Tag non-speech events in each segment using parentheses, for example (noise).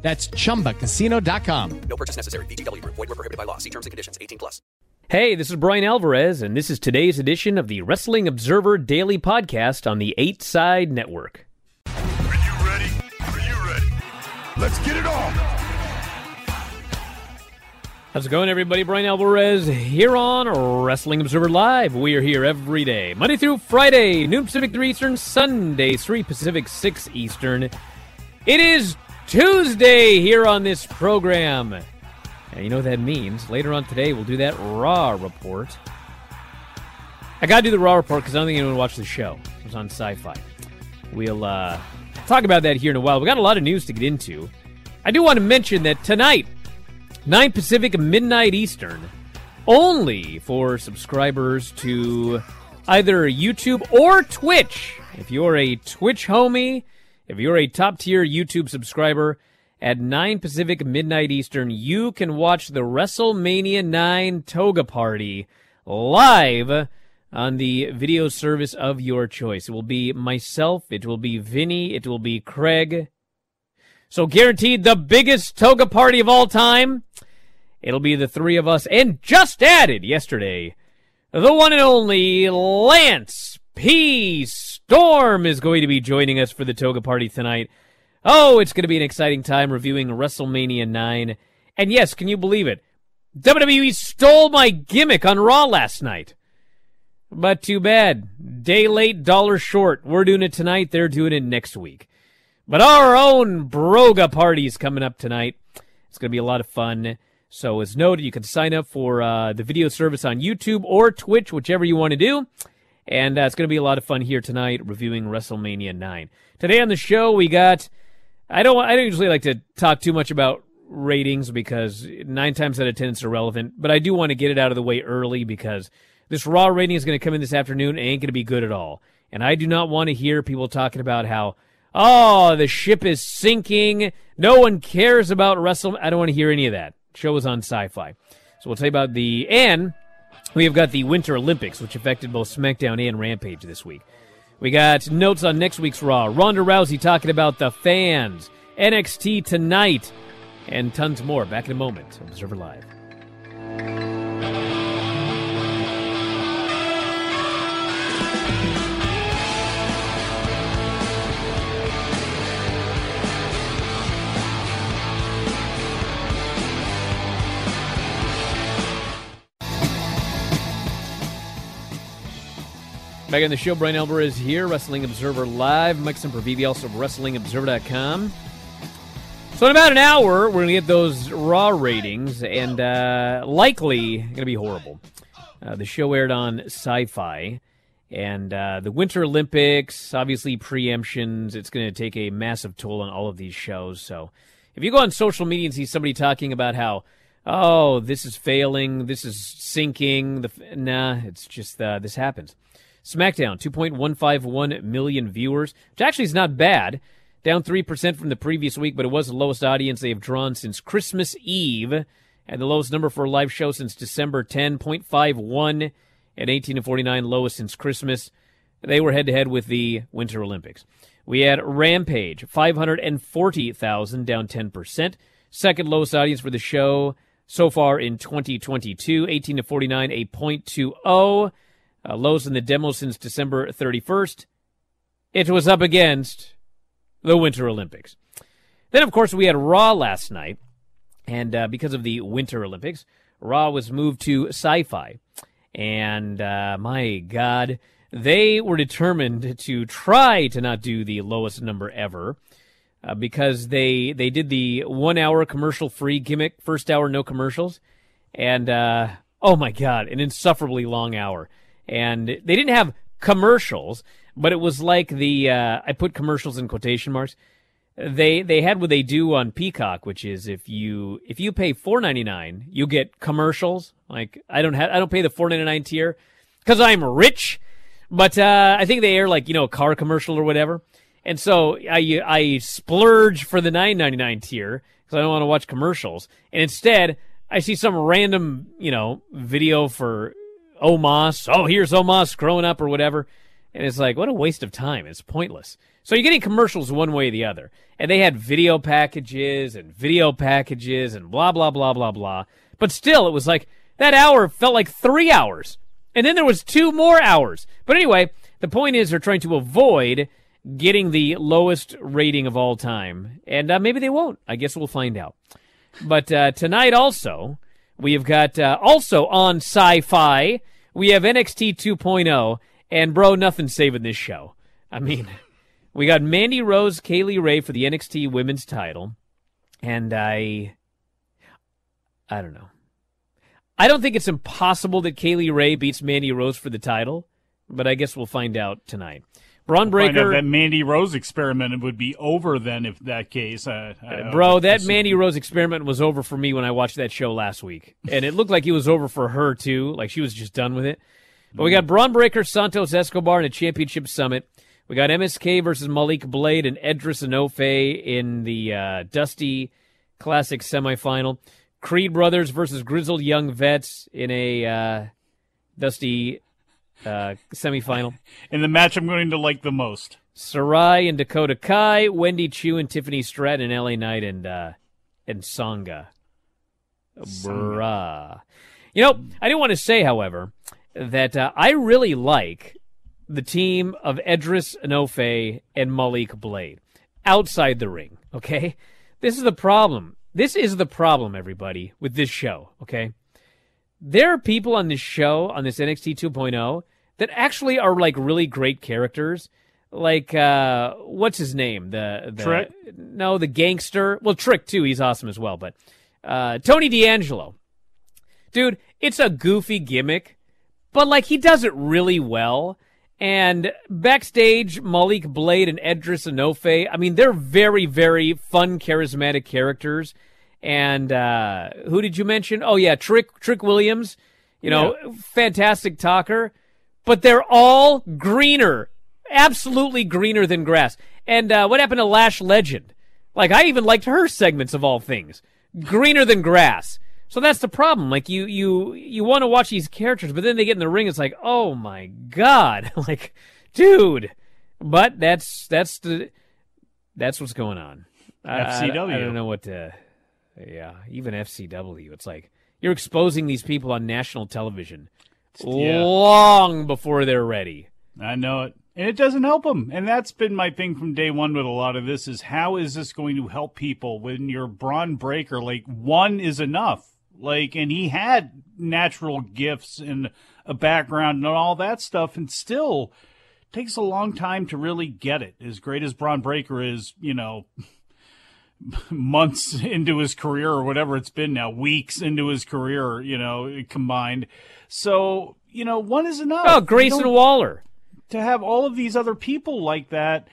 That's chumbacasino.com. No purchase necessary. VGW Group. Void were prohibited by law. See terms and conditions. 18 plus. Hey, this is Brian Alvarez, and this is today's edition of the Wrestling Observer Daily Podcast on the Eight Side Network. Are you ready? Are you ready? Let's get it on. How's it going, everybody? Brian Alvarez here on Wrestling Observer Live. We are here every day, Monday through Friday, noon Pacific, 3 Eastern, Sunday, 3 Pacific, 6 Eastern. It is Tuesday here on this program. And you know what that means. Later on today, we'll do that Raw report. I got to do the Raw report because I don't think anyone watched the show. It was on sci fi. We'll uh, talk about that here in a while. we got a lot of news to get into. I do want to mention that tonight, 9 Pacific, midnight Eastern, only for subscribers to either YouTube or Twitch. If you're a Twitch homie, if you're a top tier YouTube subscriber, at 9 Pacific, midnight Eastern, you can watch the WrestleMania 9 Toga Party live on the video service of your choice. It will be myself, it will be Vinny, it will be Craig. So guaranteed the biggest toga party of all time. It'll be the three of us and just added yesterday, the one and only Lance P. Storm is going to be joining us for the toga party tonight. Oh, it's going to be an exciting time reviewing WrestleMania 9. And yes, can you believe it? WWE stole my gimmick on Raw last night. But too bad. Day late, dollar short. We're doing it tonight. They're doing it next week. But our own Broga party is coming up tonight. It's going to be a lot of fun. So, as noted, you can sign up for uh, the video service on YouTube or Twitch, whichever you want to do. And uh, it's going to be a lot of fun here tonight reviewing WrestleMania 9. Today on the show, we got. I don't. I don't usually like to talk too much about ratings because nine times out of ten it's irrelevant. But I do want to get it out of the way early because this Raw rating is going to come in this afternoon and ain't going to be good at all. And I do not want to hear people talking about how oh the ship is sinking. No one cares about Wrestle. I don't want to hear any of that. Show is on Sci-Fi, so we'll tell you about the and we have got the Winter Olympics, which affected both SmackDown and Rampage this week. We got notes on next week's Raw. Ronda Rousey talking about the fans, NXT tonight, and tons more. Back in a moment. Observer Live. Back on the show, Brian Alvarez here, Wrestling Observer Live. Mike Sempervive, also WrestlingObserver.com. So in about an hour, we're going to get those Raw ratings, and uh, likely going to be horrible. Uh, the show aired on Sci-Fi, and uh, the Winter Olympics, obviously preemptions. It's going to take a massive toll on all of these shows. So if you go on social media and see somebody talking about how, oh, this is failing, this is sinking, the nah, it's just uh, this happens. SmackDown, 2.151 million viewers, which actually is not bad. Down 3% from the previous week, but it was the lowest audience they have drawn since Christmas Eve, and the lowest number for a live show since December 10.51 at 18 to 49, lowest since Christmas. They were head to head with the Winter Olympics. We had Rampage, 540,000, down 10%. Second lowest audience for the show so far in 2022, 18 to 49, a 0.20. Uh, lows in the demo since December 31st. It was up against the Winter Olympics. Then, of course, we had Raw last night. And uh, because of the Winter Olympics, Raw was moved to sci fi. And uh, my God, they were determined to try to not do the lowest number ever. Uh, because they they did the one hour commercial free gimmick, first hour no commercials, and uh, oh my god, an insufferably long hour and they didn't have commercials, but it was like the uh, I put commercials in quotation marks. they they had what they do on Peacock, which is if you if you pay four ninety nine, you get commercials. Like I don't have I don't pay the four ninety nine tier because I'm rich, but uh, I think they air like you know a car commercial or whatever, and so I I splurge for the nine ninety nine tier because I don't want to watch commercials, and instead I see some random you know video for Omos. Oh, here's Omos growing up or whatever. And it's like, what a waste of time. It's pointless. So you're getting commercials one way or the other. And they had video packages and video packages and blah, blah, blah, blah, blah. But still, it was like that hour felt like three hours. And then there was two more hours. But anyway, the point is they're trying to avoid getting the lowest rating of all time. And uh, maybe they won't. I guess we'll find out. But uh, tonight also, we have got uh, also on sci fi, we have NXT 2.0. And bro, nothing's saving this show. I mean, (laughs) we got Mandy Rose, Kay Lee Ray for the NXT Women's Title, and I, I don't know. I don't think it's impossible that Kay Lee Ray beats Mandy Rose for the title, but I guess we'll find out tonight. Out Breaker, that Mandy Rose experiment would be over then if that case. Uh, I- bro, that assume- Mandy Rose experiment was over for me when I watched that show last week, and it looked like it was over for her too. Like she was just done with it. But we got Bron Breakker, Santos Escobar in a championship summit. We got MSK versus Malik Blade and Edris Enofe in the uh, Dusty Classic semifinal. Creed Brothers versus Grizzled Young Vets in a uh, Dusty uh, semifinal. (laughs) in the match I'm going to like the most. Sarray and Dakota Kai, Wendy Choo and Tiffany Stratton and LA Knight and uh, and Sanga. Bruh. You know, I didn't want to say, however, that uh, I really like the team of Edris Enofe and Malik Blade outside the ring. Okay, this is the problem. This is the problem, everybody, with this show. Okay, there are people on this show on this NXT 2.0 that actually are like really great characters. Like uh what's his name? The the Trick? No, the gangster. Well, Trick too. He's awesome as well. But uh Tony D'Angelo, dude, it's a goofy gimmick, but like he does it really well. And backstage, Malik Blade and Edris Enofe, I mean, they're very, very fun, charismatic characters. And uh, who did you mention? Oh yeah, Trick Trick Williams. You know, fantastic talker. But they're all greener, absolutely greener than grass. And uh, what happened to Lash Legend? Like I even liked her segments of all things, greener than grass. So that's the problem. Like you, you, you want to watch these characters, but then they get in the ring. It's like, oh my god, (laughs) like, dude. But that's that's the that's what's going on. I- I- FCW. I, don't know what to. Yeah, even FCW. It's like you're exposing these people on national television Yeah. long before they're ready. I know it. And it doesn't help them. And that's been my thing from day one with a lot of this is how is this going to help people when you're Bron Breakker? Like one is enough. Like, and he had natural gifts and a background and all that stuff, and still takes a long time to really get it. As great as Bron Breakker is, you know, (laughs) months into his career or whatever it's been now, weeks into his career, you know, combined. So, you know, one is enough. Oh, Grayson Waller. to have all of these other people like that,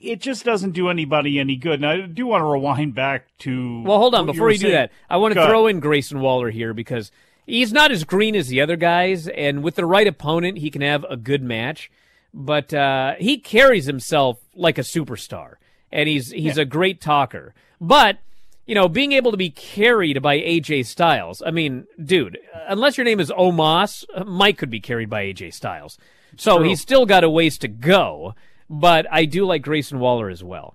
it just doesn't do anybody any good. And I do want to rewind back to. Well, hold on. Before were you, do that, I want to throw in Grayson Waller here because he's not as green as the other guys, and with the right opponent, he can have a good match. But uh, he carries himself like a superstar, and he's he's a great talker. But you know, being able to be carried by AJ Styles, I mean, dude, unless your name is Omos, Mike could be carried by AJ Styles. So he's still got a ways to go. But I do like Grayson Waller as well.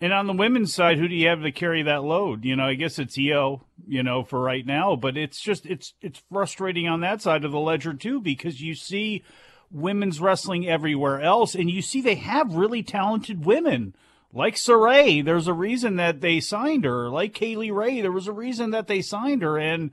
And on the women's side, who do you have to carry that load? You know, I guess it's Io, you know, for right now, but it's just it's it's frustrating on that side of the ledger too because you see women's wrestling everywhere else and you see they have really talented women. Like Sarray, there's a reason that they signed her. Like Kay Lee Ray, there was a reason that they signed her and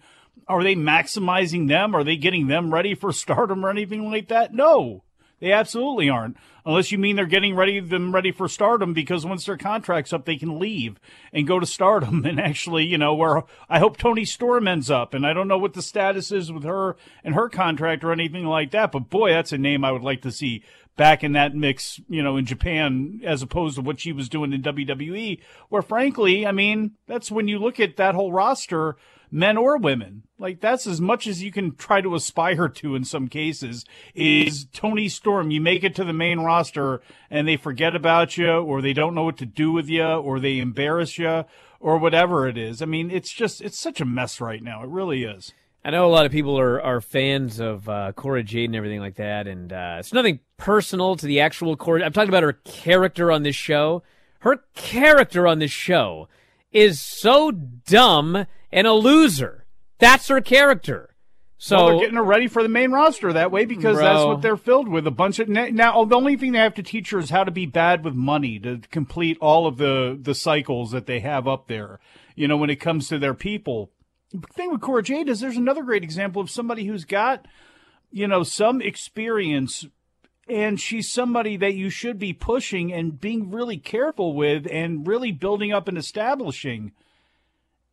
are they maximizing them? Are they getting them ready for (laughs) stardom or anything like that? No. They absolutely aren't. Unless you mean they're getting ready them ready for stardom because once their contract's up they can leave and go to stardom (laughs) and actually, you know, where I hope Toni Storm ends up and I don't know what the status is with her and her contract or anything like that, but boy, that's a name I would like to see back in that mix, you know, in Japan as opposed to what she was doing in WWE, where frankly, I mean, that's when you look at that whole roster, men or women, like that's as much as you can try to aspire to in some cases is Toni Storm. You make it to the main roster and they forget about you or they don't know what to do with you or they embarrass you or whatever it is. I mean, it's just, it's such a mess right now. It really is. I know a lot of people are, are fans of uh, Cora Jade and everything like that, and uh, it's nothing personal to the actual Cora. I'm talking about her character on this show. Her character on this show is so dumb and a loser. That's her character. So well, they're getting her ready for the main roster that way because Bro. that's what they're filled with. A bunch of now. The only thing they have to teach her is how to be bad with money to complete all of the the cycles that they have up there. You know, when it comes to their people. The thing with Cora Jade is there's another great example of somebody who's got, you know, some experience and she's somebody that you should be pushing and being really careful with and really building up and establishing.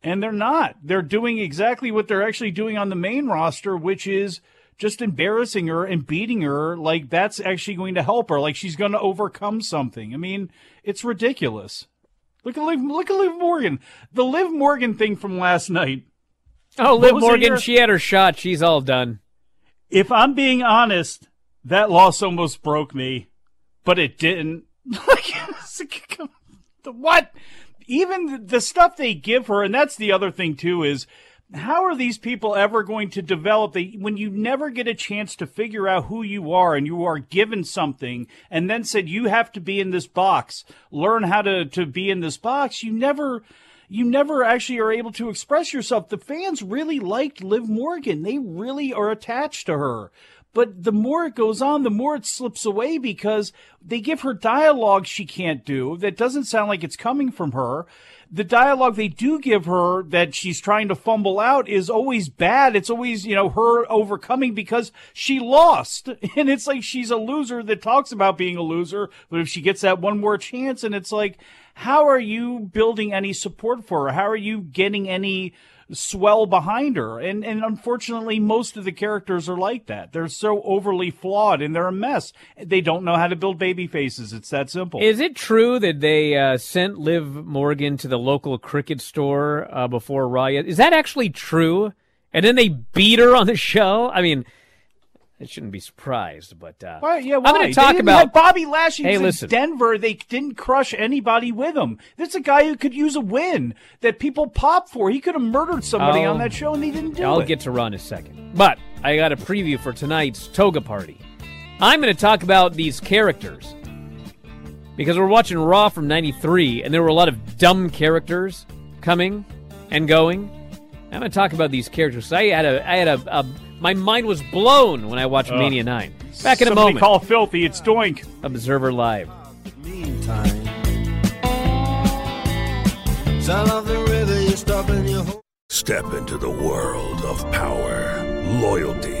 And they're not. They're doing exactly what they're actually doing on the main roster, which is just embarrassing her and beating her like that's actually going to help her, like she's going to overcome something. I mean, it's ridiculous. Look at Liv, look at Liv Morgan. The Liv Morgan thing from last night. Oh, Liv Morgan, your- she had her shot. She's all done. If I'm being honest, that loss almost broke me, but it didn't. (laughs) Like, (laughs) what? Even the- stuff they give her, and that's the other thing too, is how are these people ever going to develop the when you never get a chance to figure out who you are and you are given something and then said you have to be in this box, learn how to, to be in this box, you never you never actually are able to express yourself. The fans really liked Liv Morgan. They really are attached to her. But the more it goes on, the more it slips away because they give her dialogue she can't do that doesn't sound like it's coming from her. The dialogue they do give her that she's trying to fumble out is always bad. It's always, you know, her overcoming because she lost. (laughs) And it's like she's a loser that talks about being a loser, but if she gets that one more chance and it's like, how are you building any support for her? How are you getting any swell behind her? And and unfortunately, most of the characters are like that. They're so overly flawed and they're a mess. They don't know how to build baby faces. It's that simple. Is it true that they uh, sent Liv Morgan to the local cricket store uh, before Riot? Is that actually true? And then they beat her on the show? I mean, I shouldn't be surprised, but uh, Why, yeah, I'm going to talk about Bobby Lashley Hey, listen. Denver. They didn't crush anybody with him. This is a guy who could use a win that people pop for. He could have murdered somebody I'll- on that show, and he didn't do it. I'll get to Ron in a second. But I got a preview for tonight's Toga Party. I'm going to talk about these characters because we're watching Raw from '93, and there were a lot of dumb characters coming and going. I'm going to talk about these characters. I had a, I had a, a my mind was blown when I watched Mania Nine. Back in a Somebody moment. call filthy. It's Doink. Observer Live. meantime. The river, you're stopping your whole. Step into the world of power, loyalty,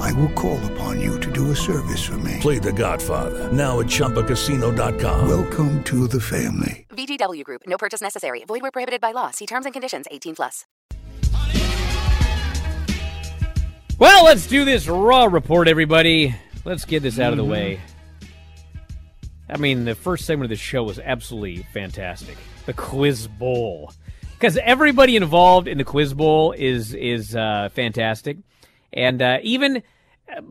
I will call upon you to do a service for me. Play The Godfather now at ChumbaCasino.com. Welcome to the family. VGW Group. No purchase necessary. Void where prohibited by law. See terms and conditions. 18 plus. Well, let's do this Raw report, everybody. Let's get this out of the way. I mean, the first segment of the show was absolutely fantastic. The Quiz Bowl, because everybody involved in the Quiz Bowl is is uh, fantastic, and uh, even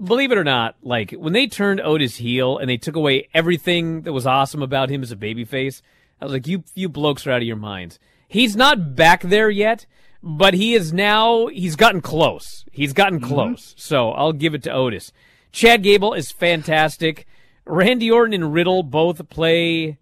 believe it or not, like when they turned Otis heel and they took away everything that was awesome about him as a babyface, I was like, you you blokes are out of your minds. He's not back there yet, but he is now. He's gotten close. He's gotten close. So I'll give it to Otis. Chad Gable is fantastic. Randy Orton and Riddle both play.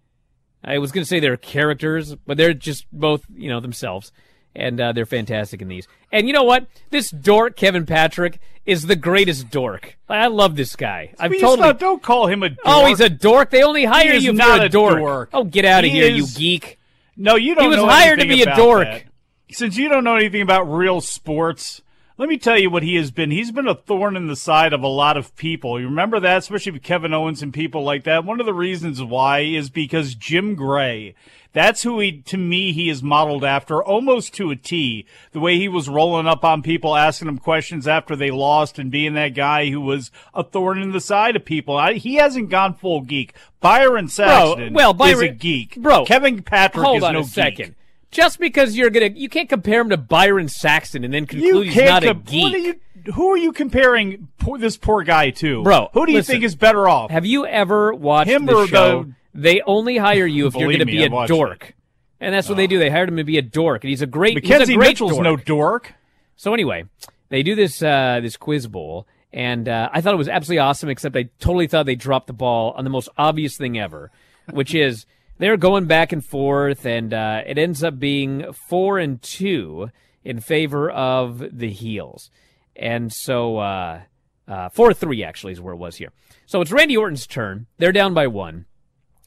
I was going to say they're characters, but they're just both, you know, themselves. And uh, they're fantastic in these. And you know what? This dork, Kevin Patrick, is the greatest dork. I love this guy. I've Please totally. not- don't call him a dork. Oh, he's a dork. They only hire is you if not you're a a dork. dork. Oh, get out of He here, you geek. No, you don't. He was know hired to be a dork. that. Since you don't know anything about real sports, Let me tell you what he has been. He's been a thorn in the side of a lot of people. You remember that, especially with Kevin Owens and people like that. One of the reasons why is because Jim Gray. That's who he, to me, he is modeled after almost to a T. The way he was rolling up on people, asking them questions after they lost and being that guy who was a thorn in the side of people. I, he hasn't gone full geek. Byron Saxton well, Byron, is a geek. Bro, Kevin Patrick hold is on no a second. geek. Just because you're gonna, you can't compare him to Byron Saxton and then conclude he's not a geek. Are you, who are you comparing poor, this poor guy to? Bro, who do you listen. think is better off? Have you ever watched Him the show? the- They only hire you if you're going to me, be I've a dork, and that's what they do. They hired him to be a dork, and he's a great. he's a Mackenzie great Mitchell's dork. no dork. So anyway, they do this uh, this quiz bowl, and uh, I thought it was absolutely awesome. Except I totally thought they dropped the ball on the most obvious thing ever, which is they're going back and forth, and uh, it ends up being four and two in favor of the heels, and so uh, uh, four three actually is where it was here. So it's Randy Orton's turn. They're down by one,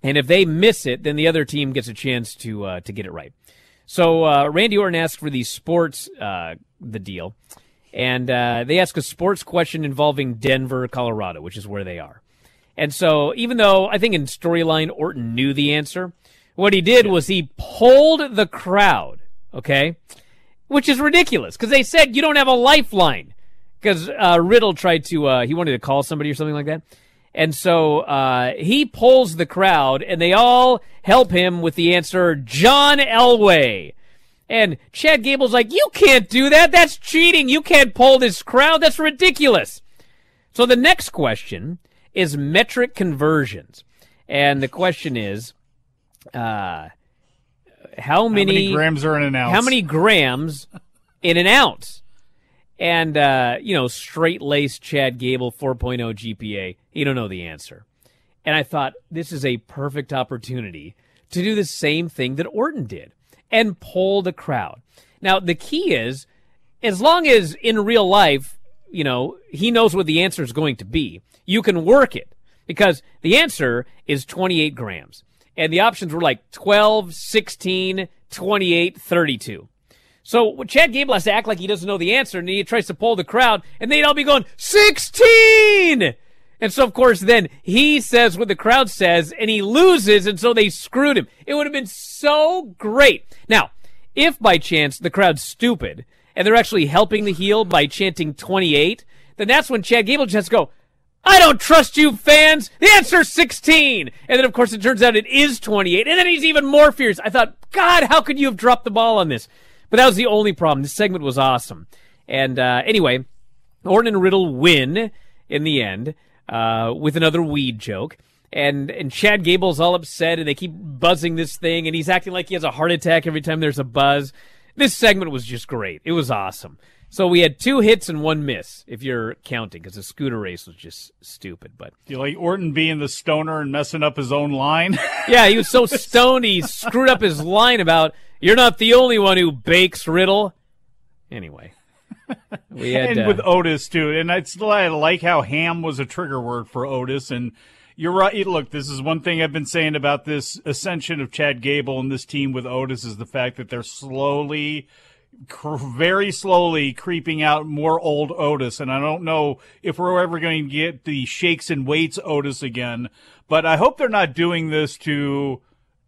and if they miss it, then the other team gets a chance to uh, to get it right. So uh, Randy Orton asked for the sports uh, the deal, and they ask a sports question involving Denver, Colorado, which is where they are. And so, even though I think in storyline Orton knew the answer, what he did was he polled the crowd. Okay, which is ridiculous because they said you don't have a lifeline because uh, Riddle tried to uh, he wanted to call somebody or something like that. And so uh, he polls the crowd, and they all help him with the answer John Elway. And Chad Gable's like, You can't do that. That's cheating. You can't poll this crowd. That's ridiculous. So the next question is metric conversions. And the question is uh, how many, many grams are in an ounce? How many grams in an ounce? And, uh, you know, straight laced Chad Gable 4.0 GPA. You don't know the answer. And I thought this is a perfect opportunity to do the same thing that Orton did and poll the crowd. Now, the key is as long as in real life, you know, he knows what the answer is going to be, you can work it because the answer is 28 grams. And the options were like 12, 16, 28, 32. So Chad Gable has to act like he doesn't know the answer, and he tries to pull the crowd, and they'd all be going sixteen. And so, of course, then he says what the crowd says, and he loses, and so they screwed him. It would have been so great. Now, if by chance the crowd's stupid and they're actually helping the heel by chanting 28, then that's when Chad Gable just go, I don't trust you fans. The answer's 16. And then, of course, it turns out it is 28. And then he's even more fierce. I thought, God, how could you have dropped the ball on this? But that was the only problem. This segment was awesome. And uh, anyway, Orton and Riddle win in the end uh, with another weed joke. And and Chad Gable's all upset, and they keep buzzing this thing, and he's acting like he has a heart attack every time there's a buzz. This segment was just great. It was awesome. So we had two hits and one miss, if you're counting, because the scooter race was just stupid. But Do you like Orton being the stoner and messing up his own line? (laughs) yeah, he was so stoned he screwed up his line about "You're not the only one who bakes Riddle." Anyway, we had and uh, with Otis too. And I still I like how ham was a trigger word for Otis. And you're right. Look, this is one thing I've been saying about this ascension of Chad Gable and this team with Otis is the fact that they're slowly. Very slowly creeping out more old Otis, and I don't know if we're ever going to get the shakes and weights Otis again. But I hope they're not doing this to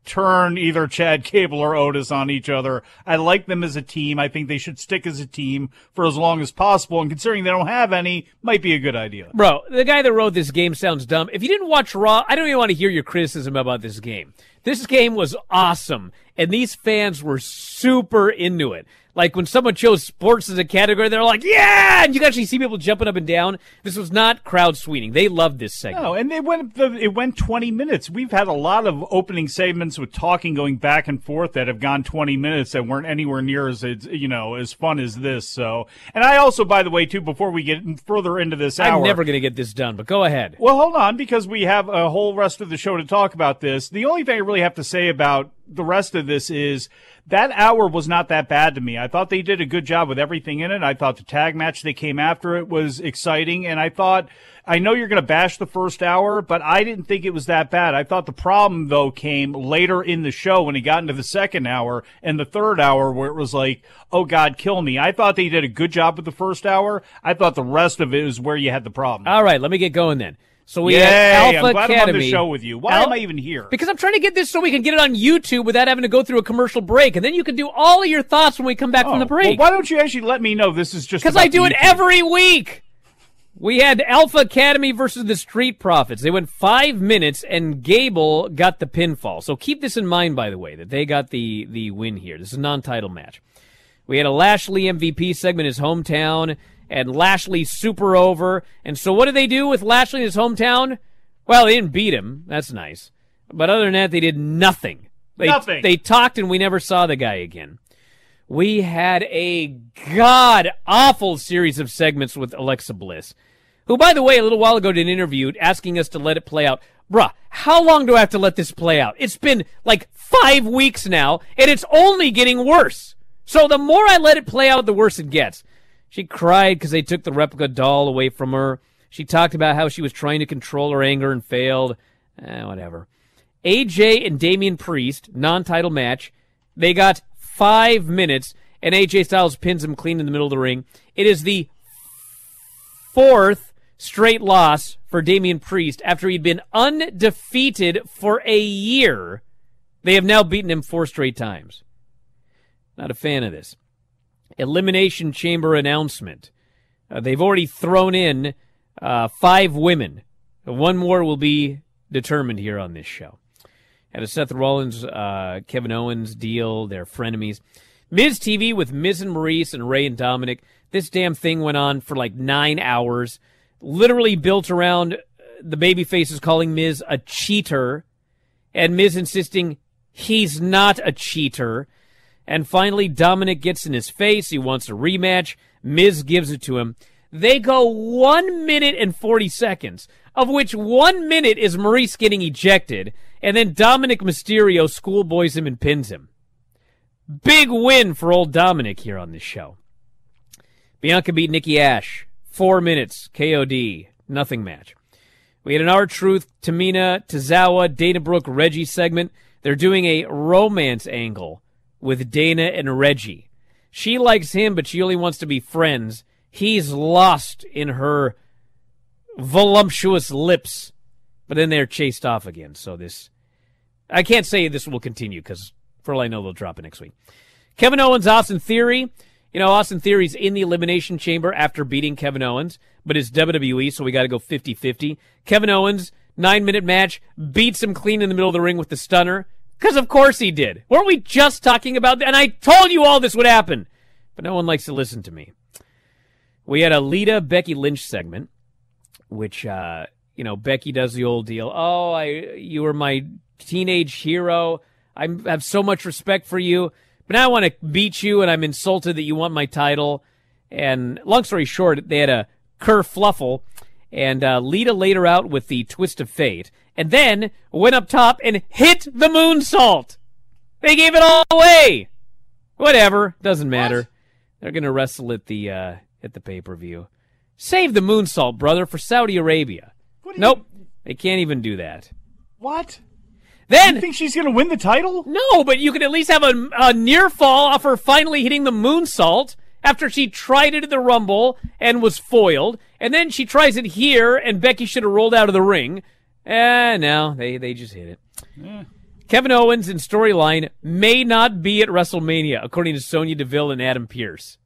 turn either Chad Gable or Otis on each other. I like them as a team. I think they should stick as a team for as long as possible. And considering they don't have any, might be a good idea. Bro, the guy that wrote this game sounds dumb. If you didn't watch Raw, I don't even want to hear your criticism about this game. This game was awesome, and these fans were super into it. Like when someone chose sports as a category, they're like, "Yeah!" And you can actually see people jumping up and down. This was not crowd sweeting. They loved this segment. No, and it went the, it went 20 minutes. We've had a lot of opening segments with talking going back and forth that have gone 20 minutes that weren't anywhere near as as, you know as fun as this. So, and I also, by the way, too, before we get further into this hour, I'm never going to get this done, but go ahead. Well, hold on, because we have a whole rest of the show to talk about this. The only thing I really have to say about the rest of this is that hour was not that bad to me. I thought they did a good job with everything in it. I thought the tag match they came after it was exciting, and I thought I know you're going to bash the first hour, but I didn't think it was that bad. I thought the problem though came later in the show when he got into the second hour and the third hour where it was like, "Oh God, kill me." I thought they did a good job with the first hour. I thought the rest of it was where you had the problem. All right, let me get going then. So we Yay, have Alpha I'm glad Academy. I'm on the show with you. Why Al- am I even here? Because I'm trying to get this so we can get it on YouTube without having to go through a commercial break, and then you can do all of your thoughts when we come back from the Oh, break. Well, why don't you actually let me know this is just Because I do it every week. We had Alpha Academy versus the Street Profits. They went five minutes, and Gable got the pinfall. So keep this in mind, by the way, that they got the the win here. This is a non-title match. We had a Lashley MVP segment his hometown, and Lashley super over. And so, what did they do with Lashley in his hometown? Well, they didn't beat him. That's nice. But other than that, they did nothing. They, Nothing. They talked, and we never saw the guy again. We had a god awful series of segments with Alexa Bliss, who, by the way, a little while ago did an interview asking us to let it play out. Bruh, how long do I have to let this play out? It's been like five weeks now, and it's only getting worse. So the more I let it play out, the worse it gets. She cried because they took the replica doll away from her. She talked about how she was trying to control her anger and failed. Eh, whatever. AJ and Damian Priest, non-title match. They got five minutes, and AJ Styles pins him clean in the middle of the ring. It is the fourth straight loss for Damian Priest after he'd been undefeated for a year. They have now beaten him four straight times. Not a fan of this. Elimination Chamber announcement. Uh, they've already thrown in uh, five women. One more will be determined here on this show. Had a Seth Rollins, uh, Kevin Owens deal. They're frenemies. Miz TV with Miz and Maryse and Rey and Dominik. This damn thing went on for like nine hours. Literally built around uh, the baby faces calling Miz a cheater and Miz insisting he's not a cheater. And finally, Dominik gets in his face. He wants a rematch. Miz gives it to him. They go one minute and 40 seconds, of which one minute is Maryse getting ejected, and then Dominik Mysterio schoolboys him and pins him. Big win for old Dominik here on this show. Bianca beat Nikki Ash. Four minutes. KOD. Nothing match. We had an R Truth, Tamina, Tozawa, Dana Brooke, Reggie segment. They're doing a romance angle with Dana and Reggie. She likes him, but she only wants to be friends. He's lost in her voluptuous lips. But then they're chased off again. So this, I can't say this will continue because for all I know, they'll drop it next week. Kevin Owens, Austin Theory. You know, Austin Theory's in the Elimination Chamber after beating Kevin Owens, but it's WWE, so we got to go 50 50. Kevin Owens, nine minute match, beats him clean in the middle of the ring with the stunner. Because of course he did. Weren't we just talking about that? And I told you all this would happen. But no one likes to listen to me. We had a Lita Becky Lynch segment, which, uh, you know, Becky does the old deal. Oh, I, you were my teenage hero. I have so much respect for you, but now I want to beat you, and I'm insulted that you want my title. And long story short, they had a kerfluffle, and uh, Lita laid her out with the twist of fate, and then went up top and hit the moonsault. They gave it all away. Whatever, doesn't matter. They're gonna wrestle at the uh, at the pay per view. Save the moonsault, brother, for Saudi Arabia. What do you- Nope, they can't even do that. What? Then You think she's going to win the title? no, but you could at least have a, a near fall off her finally hitting the moonsault after she tried it at the Rumble and was foiled, and then she tries it here, and Becky should have rolled out of the ring. Eh, no, they they just hit it. Kevin Owens in storyline may not be at WrestleMania, according to Sonya Deville and Adam Pearce.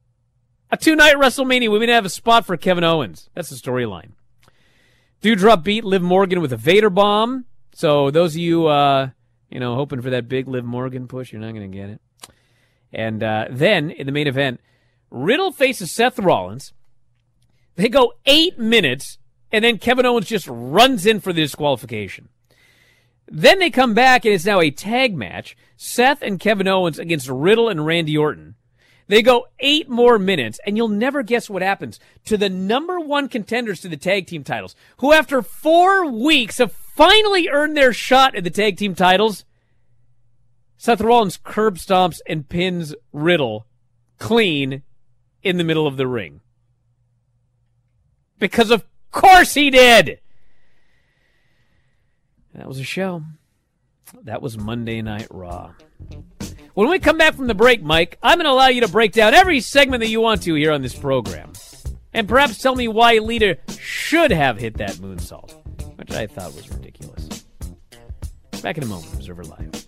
A two night WrestleMania, we may have a spot for Kevin Owens. That's the storyline. Doudrop beat Liv Morgan with a Vader bomb. So those of you, uh, you know, hoping for that big Liv Morgan push, you're not going to get it. And uh, then in the main event, Riddle faces Seth Rollins. They go eight minutes, and then Kevin Owens just runs in for the disqualification. Then they come back, and it's now a tag match Seth and Kevin Owens against Riddle and Randy Orton. They go eight more minutes, and you'll never guess what happens to the number one contenders to the tag team titles, who after four weeks have finally earned their shot at the tag team titles. Seth Rollins curb stomps and pins Riddle clean in the middle of the ring. Because of course he did. That was a show. That was Monday Night Raw. When we come back from the break, Mike, I'm going to allow you to break down every segment that you want to here on this program. And perhaps tell me why Lita should have hit that moonsault, which I thought was ridiculous. Back in a moment, Observer Live.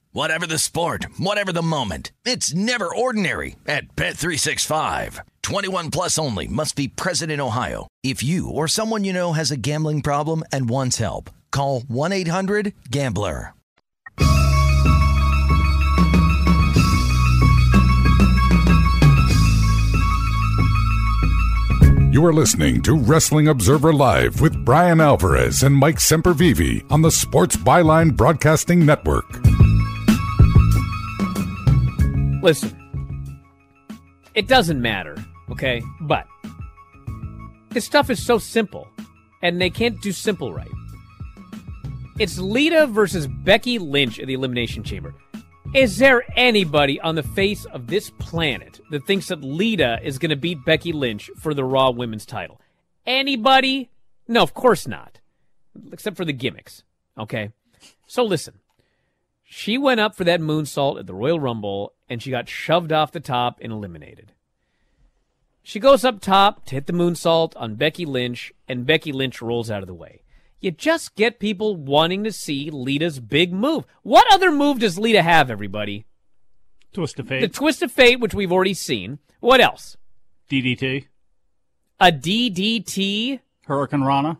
Whatever the sport, whatever the moment. It's never ordinary at Bet365. 21 plus only must be present in Ohio. If you or someone you know has a gambling problem and wants help, call 1-800-GAMBLER. You are listening to Wrestling Observer Live with Brian Alvarez and Mike Sempervive on the Sports Byline Broadcasting Network. Listen, it doesn't matter, okay? But this stuff is so simple, and they can't do simple right. It's Lita versus Becky Lynch in the Elimination Chamber. Is there anybody on the face of this planet that thinks that Lita is going to beat Becky Lynch for the Raw Women's title? Anybody? No, of course not. Except for the gimmicks. Okay? So listen. She went up for that moonsault at the Royal Rumble and she got shoved off the top and eliminated. She goes up top to hit the moonsault on Becky Lynch and Becky Lynch rolls out of the way. You just get people wanting to see Lita's big move. What other move does Lita have, everybody? Twist of fate. The twist of fate, which we've already seen. What else? DDT. A DDT. hurricanrana.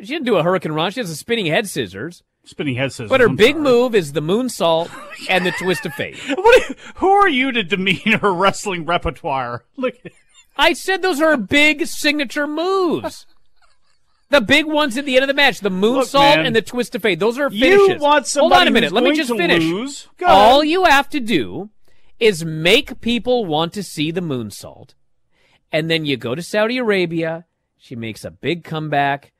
She didn't do a hurricanrana. She has a spinning head scissors. Spinning head scissors. But her I'm big sorry. move is the moonsault (laughs) and the twist of fate. (laughs) What, who are you to demean her wrestling repertoire? Look. I said those are her big signature moves. The big ones at the end of the match, the moonsault man. and the twist of fate. Those are You finishes. want Hold on a minute. Let me just finish. All you have to do is make people want to see the moonsault. And then you go to Saudi Arabia. She makes a big comeback,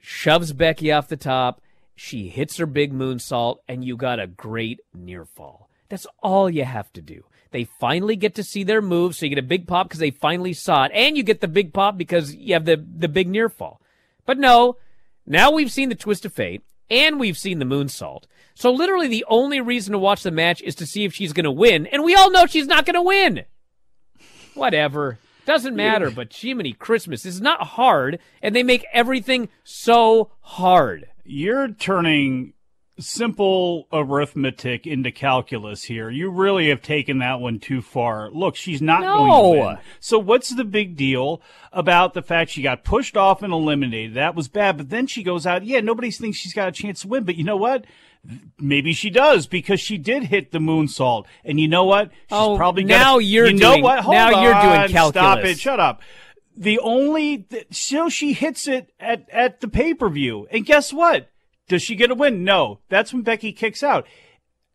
shoves Becky off the top. She hits her big moonsault, and you got a great near fall. That's all you have to do. They finally get to see their move, so you get a big pop because they finally saw it, and you get the big pop because you have the, the big near fall. But no, now we've seen the twist of fate, and we've seen the moonsault. So literally the only reason to watch the match is to see if she's going to win, and we all know she's not going to win. Whatever. Doesn't matter, but Jiminy Christmas is not hard, and they make everything so hard. You're turning simple arithmetic into calculus here. You really have taken that one too far. Look, she's not No. going to win. So what's the big deal about the fact she got pushed off and eliminated? That was bad. But then she goes out. Yeah, nobody thinks she's got a chance to win. But you know what? Maybe she does because she did hit the moonsault. And you know what? She's Oh, probably now gonna, you're you know what? Hold now you're doing calculus. Stop it. Shut up. The only so she hits it at at the pay per view, and guess what? Does she get a win? No. That's when Becky kicks out.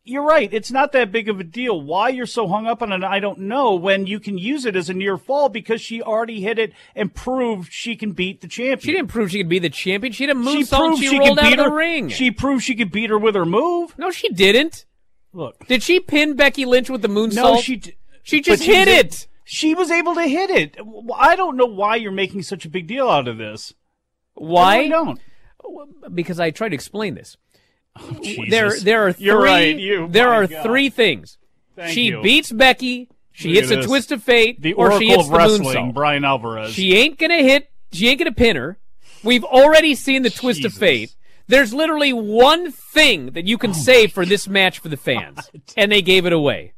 You're right. It's not that big of a deal. Why you're so hung up on it, I don't know. When you can use it as a near fall because she already hit it and proved she can beat the champion. She didn't prove she could be the champion. She had a She proved She, she rolled could out beat her. ring. She proved she could beat her with her move. no, she didn't. Look, Did she pin Becky Lynch with the moonsault? no, she d- She just hit a- it. She was able to hit it. I don't know why you're making such a big deal out of this. Why? really don't. Because I tried to explain this. Oh, Jesus. There, there are 3 You're right. You. there are God. three things. Thank she you. beats Becky. She Look hits a twist of fate, the or Oracle she hits of the Wrestling, moonsault. Brian Alvarez. She ain't gonna hit. She ain't gonna pin her. We've already seen the twist Jesus. of fate. There's literally one thing that you can oh say for this match for the fans, and they gave it away.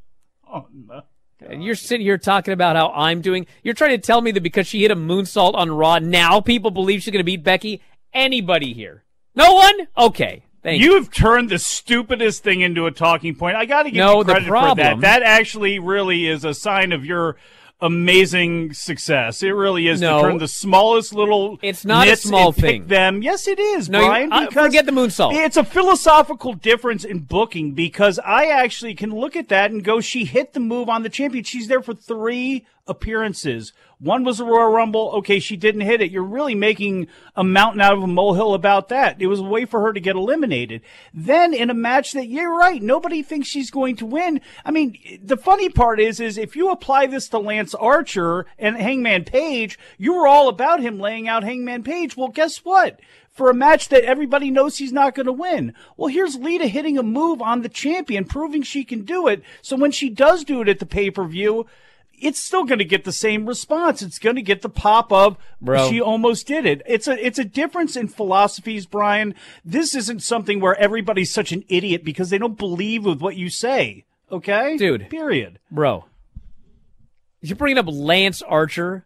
Oh, no. And you're sitting here talking about how I'm doing. You're trying to tell me that because she hit a moonsault on Raw, now people believe she's going to beat Becky? Anybody here? No one? Okay. Thank you. You have turned the stupidest thing into a talking point. I got to give No, you credit for that. That actually really is a sign of your amazing success. It really is No. to turn the smallest little. It's not a small thing. Them, yes, it is, No, you- Brian. uh, because forget the moonsault. It's a philosophical difference in booking because I actually can look at that and go, she hit the move on the champion. She's there for three appearances. One was a Royal Rumble. Okay, she didn't hit it. You're really making a mountain out of a molehill about that. It was a way for her to get eliminated. Then in a match that you're right, nobody thinks she's going to win. I mean, the funny part is, is if you apply this to Lance Archer and Hangman Page, you were all about him laying out Hangman Page. Well, guess what? for a match that everybody knows he's not going to win. Well, here's Lita hitting a move on the champion, proving she can do it. So when she does do it at the pay per view, it's still going to get the same response. It's going to get the pop of Bro. she almost did it. It's a it's a difference in philosophies, Brian. This isn't something where everybody's such an idiot because they don't believe with what you say. Okay, Dude. Period. Bro. You're bringing up Lance Archer.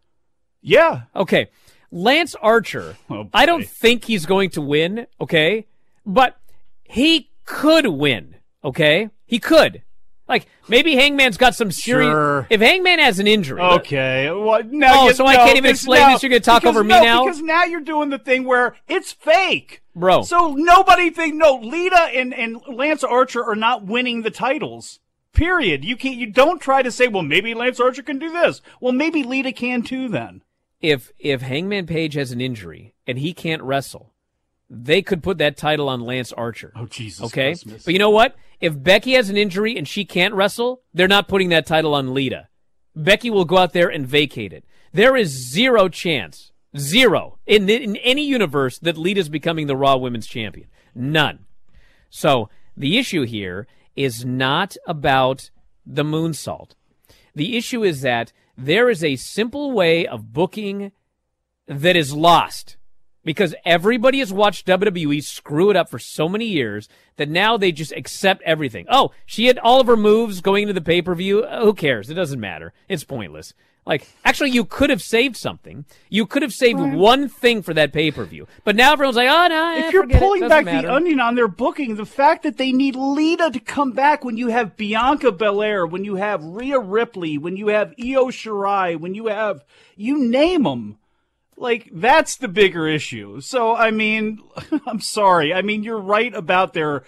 Yeah. Okay. Lance Archer, Oh, I don't think he's going to win, okay? But he could win, okay? He could. Like, maybe Hangman's got some serious. Sure. If Hangman has an injury. Okay. Well, now Oh, you- so I can't even explain no, this? You're gonna talk because- over me no, now? Because now you're doing the thing where it's fake. Bro. So nobody think no, Lita and, and Lance Archer are not winning the titles. Period. You can't you don't try to say, well, maybe Lance Archer can do this. Well, maybe Lita can too then. if if Hangman Page has an injury and he can't wrestle, they could put that title on Lance Archer. Oh Jesus. Okay? Christmas. But you know what? If Becky has an injury and she can't wrestle, they're not putting that title on Lita. Becky will go out there and vacate it. There is zero chance, zero, in, the, in any universe that Lita's becoming the Raw Women's Champion. None. So the issue here is not about the moonsault. The issue is that there is a simple way of booking that is lost because everybody has watched WWE screw it up for so many years that now they just accept everything. Oh, she had all of her moves going into the pay per view. Who cares? It doesn't matter. It's pointless. Like, actually, you could have saved something. You could have saved one thing for that pay per view. But now everyone's like, oh, no. eh, if you're forget it. pulling back matter. the onion on their booking, the fact that they need Lita to come back when you have Bianca Belair, when you have Rhea Ripley, when you have Io Shirai, when you have you name them, like that's the bigger issue. So I mean, (laughs) I'm sorry. I mean, you're right about their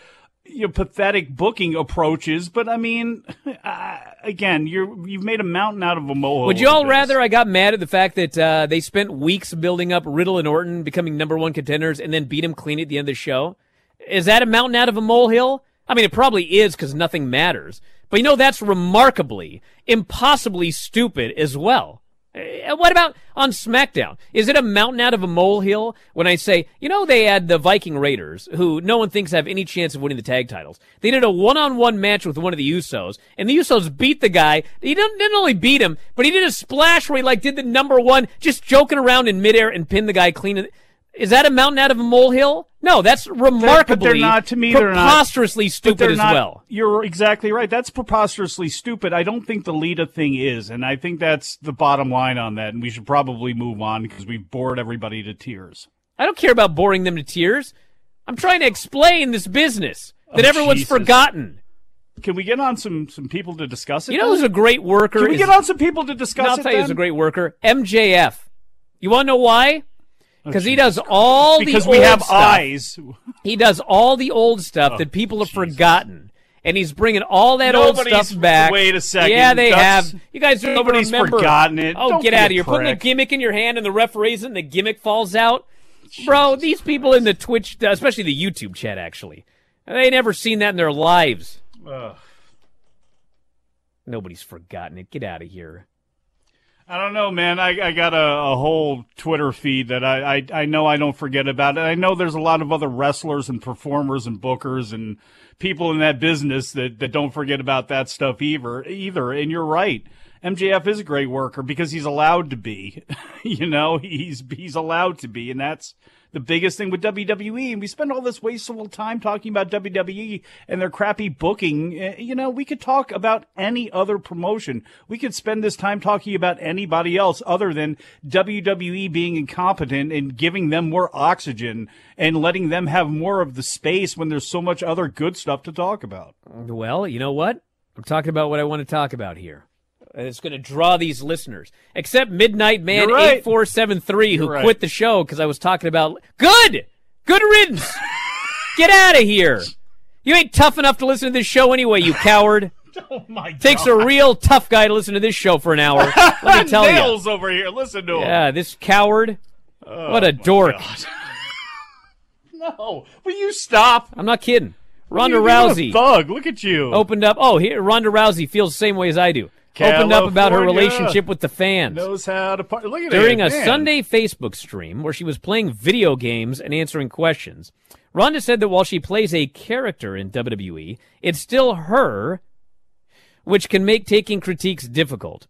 you know, pathetic booking approaches, but I mean, (laughs) uh, again, you're you've made a mountain out of a molehill. Would you all rather I got mad at the fact that uh, they spent weeks building up Riddle and Orton becoming number one contenders and then beat him clean at the end of the show? Is that a mountain out of a molehill? I mean, it probably is because nothing matters. But you know, that's remarkably, impossibly stupid as well. Uh, What about on SmackDown? Is it a mountain out of a molehill when I say, you know, they had the Viking Raiders, who no one thinks have any chance of winning the tag titles. They did a one-on-one match with one of the Usos, and the Usos beat the guy. He didn't, didn't only beat him, but he did a splash where he like did the number one, just joking around in midair and pinned the guy clean. Is that a mountain out of a molehill? No, that's remarkably, not- to me, they're not. preposterously stupid they're as not- well. You're exactly right. That's preposterously stupid. I don't think the Lita thing is, and I think that's the bottom line on that. And we should probably move on because we've bored everybody to tears. I don't care about boring them to tears. I'm trying to explain this business oh, that Oh, everyone's Jesus. forgotten. Can we get on some some people to discuss it? You know then? who's a great worker? Can we is- get on some people to discuss I'll it? tell you who's a great worker. MJF. You want to know why? Because he oh, does all the because we have stuff. eyes. He does all the old stuff Oh, that people have forgotten. And he's bringing all that old stuff back. wait a second. Yeah, they That's- have. You guys don't nobody's remember. forgotten it. Oh, Don't get out of here! Putting a gimmick in your hand and the referees and the gimmick falls out. Bro, these people in the Twitch, especially the YouTube chat, actually, they never seen that in their lives. Ugh. Nobody's forgotten it. Get out of here. I don't know, man. I, I got a, a whole Twitter feed that I, I, I know I don't forget about it. I know there's a lot of other wrestlers and performers and bookers and people in that business that, that don't forget about that stuff either. Either, and you're right. MJF is a great worker because he's allowed to be. (laughs) you know, he's he's allowed to be, and that's the biggest thing with WWE. And we spend all this wasteful time talking about WWE and their crappy booking. Eh, You know, we could talk about any other promotion. We could spend this time talking about anybody else other than WWE being incompetent and giving them more oxygen and letting them have more of the space when there's so much other good stuff to talk about. Well, you know what? I'm talking about what I want to talk about here. And it's going to draw these listeners. Except Midnight Man right. 8473 who right. quit the show because I was talking about. Good! Good riddance! (laughs) Get out of here! You ain't tough enough to listen to this show anyway, you coward. (laughs) Oh my Takes a real tough guy to listen to this show for an hour. Let me (laughs) tell you. Nails over here. Listen to him. Yeah, this coward. Oh, what a dork. No, will you stop? I'm not kidding. Ronda You're a Rousey thug. Look at you. opened up. Oh, here Ronda Rousey feels the same way as I do. Opened up about her relationship with the fans Knows how to par- look at during it, a man. Sunday Facebook stream where she was playing video games and answering questions. Ronda said that while she plays a character in WWE, it's still her, which can make taking critiques difficult.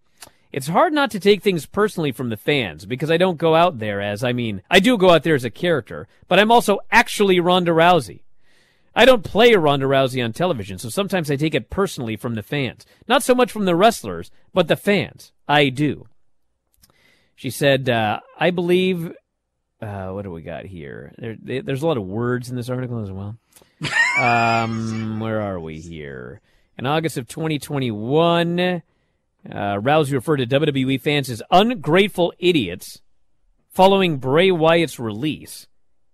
It's hard not to take things personally from the fans because I don't go out there as, I mean, I do go out there as a character, but I'm also actually Ronda Rousey. I don't play Ronda Rousey on television, so sometimes I take it personally from the fans. Not so much from the wrestlers, but the fans. I do. She said, uh, I believe, uh, what do we got here? There, there- there's a lot of words in this article as well. (laughs) um, where are we here? In August of 2021, uh, Rousey referred to WWE fans as ungrateful idiots following Bray Wyatt's release,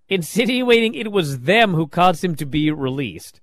insinuating it was them who caused him to be released.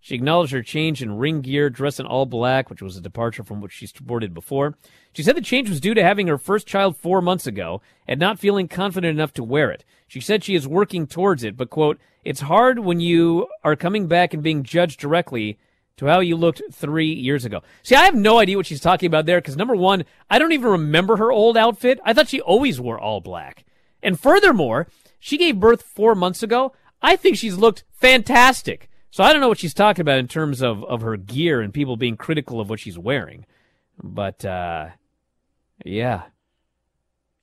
She acknowledged her change in ring gear, dressed in all black, which was a departure from what she sported before. She said the change was due to having her first child four months ago and not feeling confident enough to wear it. She said she is working towards it, but quote, it's hard when you are coming back and being judged directly to how you looked three years ago. See, I have no idea what she's talking about there because number one, I don't even remember her old outfit. I thought she always wore all black. And furthermore, she gave birth four months ago. I think she's looked fantastic. So I don't know what she's talking about in terms of, of her gear and people being critical of what she's wearing. But, uh, yeah.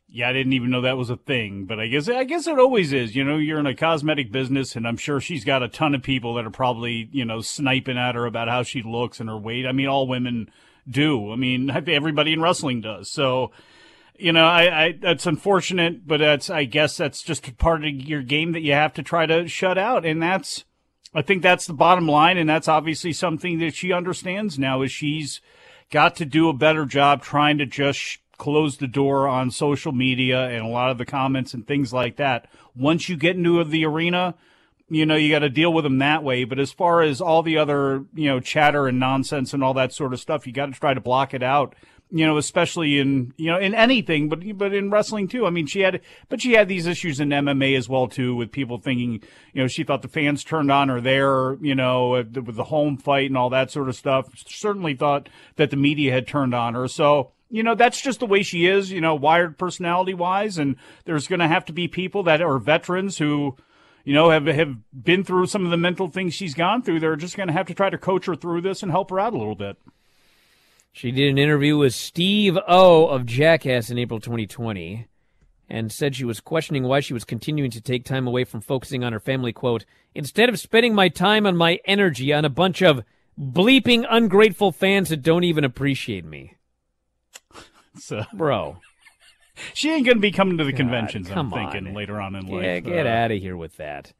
Yeah, I didn't even know that was a thing, but I guess I guess it always is. You know, you're in a cosmetic business, and I'm sure she's got a ton of people that are probably you know sniping at her about how she looks and her weight. I mean, all women do. I mean, (laughs) everybody in wrestling does. So, you know, I, I that's unfortunate, but that's I guess that's just part of your game that you have to try to shut out, and that's I think that's the bottom line, and that's obviously something that she understands now. Is she's got to do a better job trying to just sh- close the door on social media and a lot of the comments and things like that. Once you get into the arena, you know, you got to deal with them that way. But as far as all the other, you know, chatter and nonsense and all that sort of stuff, you got to try to block it out. You know, especially in you know in anything, but but in wrestling too. I mean, she had, but she had these issues in MMA as well too, with people thinking, you know, she thought the fans turned on her there, you know, with the home fight and all that sort of stuff. Certainly thought that the media had turned on her. So you know, that's just the way she is, you know, wired personality wise. And there's going to have to be people that are veterans who, you know, have, have been through some of the mental things she's gone through. They're just going to have to try to coach her through this and help her out a little bit. She did an interview with Steve O of Jackass in April 2020 and said she was questioning why she was continuing to take time away from focusing on her family. Quote, instead of spending my time and my energy on a bunch of bleeping ungrateful fans that don't even appreciate me. (laughs) So, Bro. she ain't going to be coming to the God, conventions, I'm thinking, on. later on in Yeah, life. get Uh, out of here with that.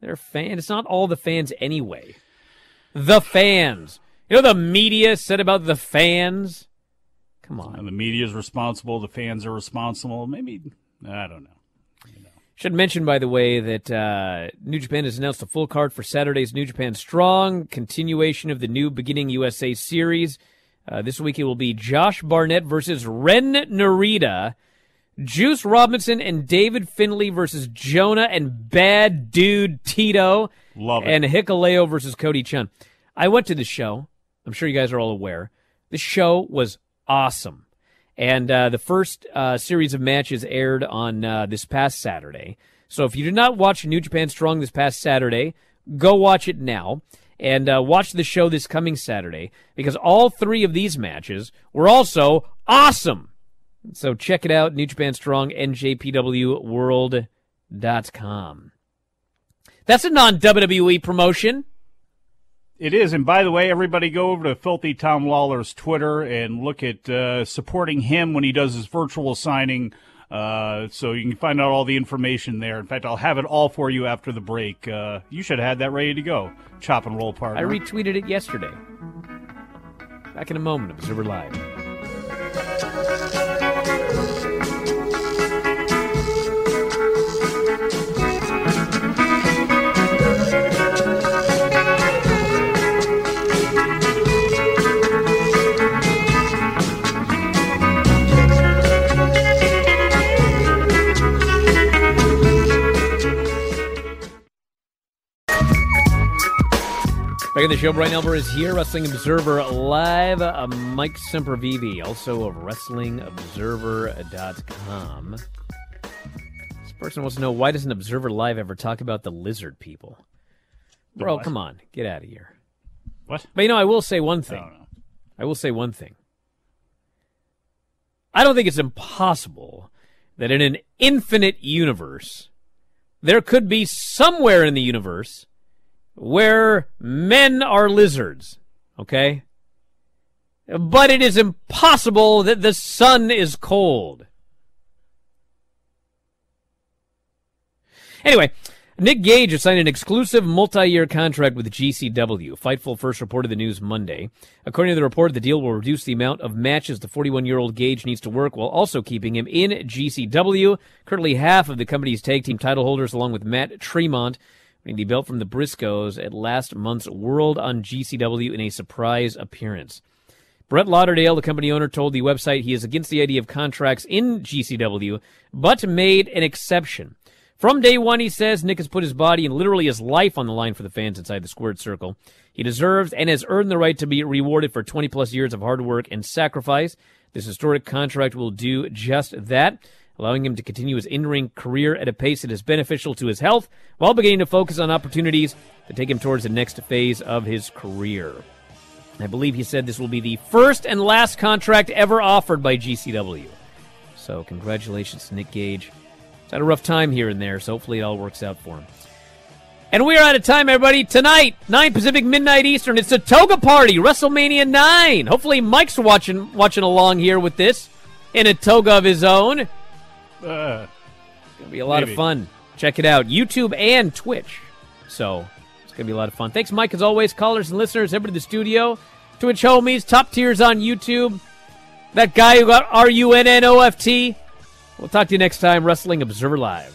They're fans. It's not all the fans anyway. The fans. You know the media said about the fans? Come on. And the media's responsible. The fans are responsible. Maybe, I don't know. Should mention, by the way, that uh, New Japan has announced a full card for Saturday's New Japan Strong, continuation of the new Beginning USA series. Uh, this week it will be Josh Barnett versus Ren Narita, Juice Robinson and David Finlay versus Jonah and Bad Dude Tito, Love it. and Hikaleo versus Cody Chun. I went to the show. I'm sure you guys are all aware. The show was awesome. And uh, the first uh, series of matches aired on uh, this past Saturday. So if you did not watch New Japan Strong this past Saturday, go watch it now and uh, watch the show this coming Saturday because all three of these matches were also awesome. So check it out, New Japan Strong, NJPWWorld.com. That's a non WWE promotion. It is, and by the way, everybody go over to Filthy Tom Lawler's Twitter and look at uh, supporting him when he does his virtual signing. Uh, so you can find out all the information there. In fact, I'll have it all for you after the break. Uh, you should have had that ready to go. Chop and roll partner. I retweeted it yesterday. Back in a moment, Observer Live. Back in the show, Brian Elber is here, Wrestling Observer Live. Uh, Mike Sempervive, also of WrestlingObserver.com. This person wants to know why doesn't Observer Live ever talk about the lizard people? Bro, come on, get out of here. What? But you know, I will say one thing. know. I will say one thing. I don't think it's impossible that in an infinite universe, there could be somewhere in the universe where men are lizards. Okay? But it is impossible that the sun is cold. Anyway, Nick Gage has signed an exclusive multi-year contract with GCW. Fightful first reported the news Monday. According to the report, the deal will reduce the amount of matches the 41-year-old Gage needs to work while also keeping him in GCW. Currently, half of the company's tag team title holders, along with Matt Tremont, winning the belt from the Briscoes at last month's World on GCW in a surprise appearance. Brett Lauderdale, the company owner, told the website he is against the idea of contracts in GCW, but made an exception. From day one, he says Nick has put his body and literally his life on the line for the fans inside the squared circle. He deserves and has earned the right to be rewarded for 20 plus years of hard work and sacrifice. This historic contract will do just that, allowing him to continue his in-ring career at a pace that is beneficial to his health while beginning to focus on opportunities to take him towards the next phase of his career. I believe he said this will be the first and last contract ever offered by GCW. So, congratulations to Nick Gage. He's had a rough time here and there, so hopefully it all works out for him. And we are out of time, everybody. Tonight, 9 Pacific, midnight Eastern, it's a toga party, WrestleMania 9. Hopefully Mike's watching watching along here with this in a toga of his own. It's Uh, going to be a lot Maybe. of fun. Check it out, YouTube and Twitch. So, it's going to be a lot of fun. Thanks, Mike, as always, callers and listeners. Everybody in the studio, Twitch homies, top tiers on YouTube. That guy who got R U N N O F T. We'll talk to you next time, Wrestling Observer Live.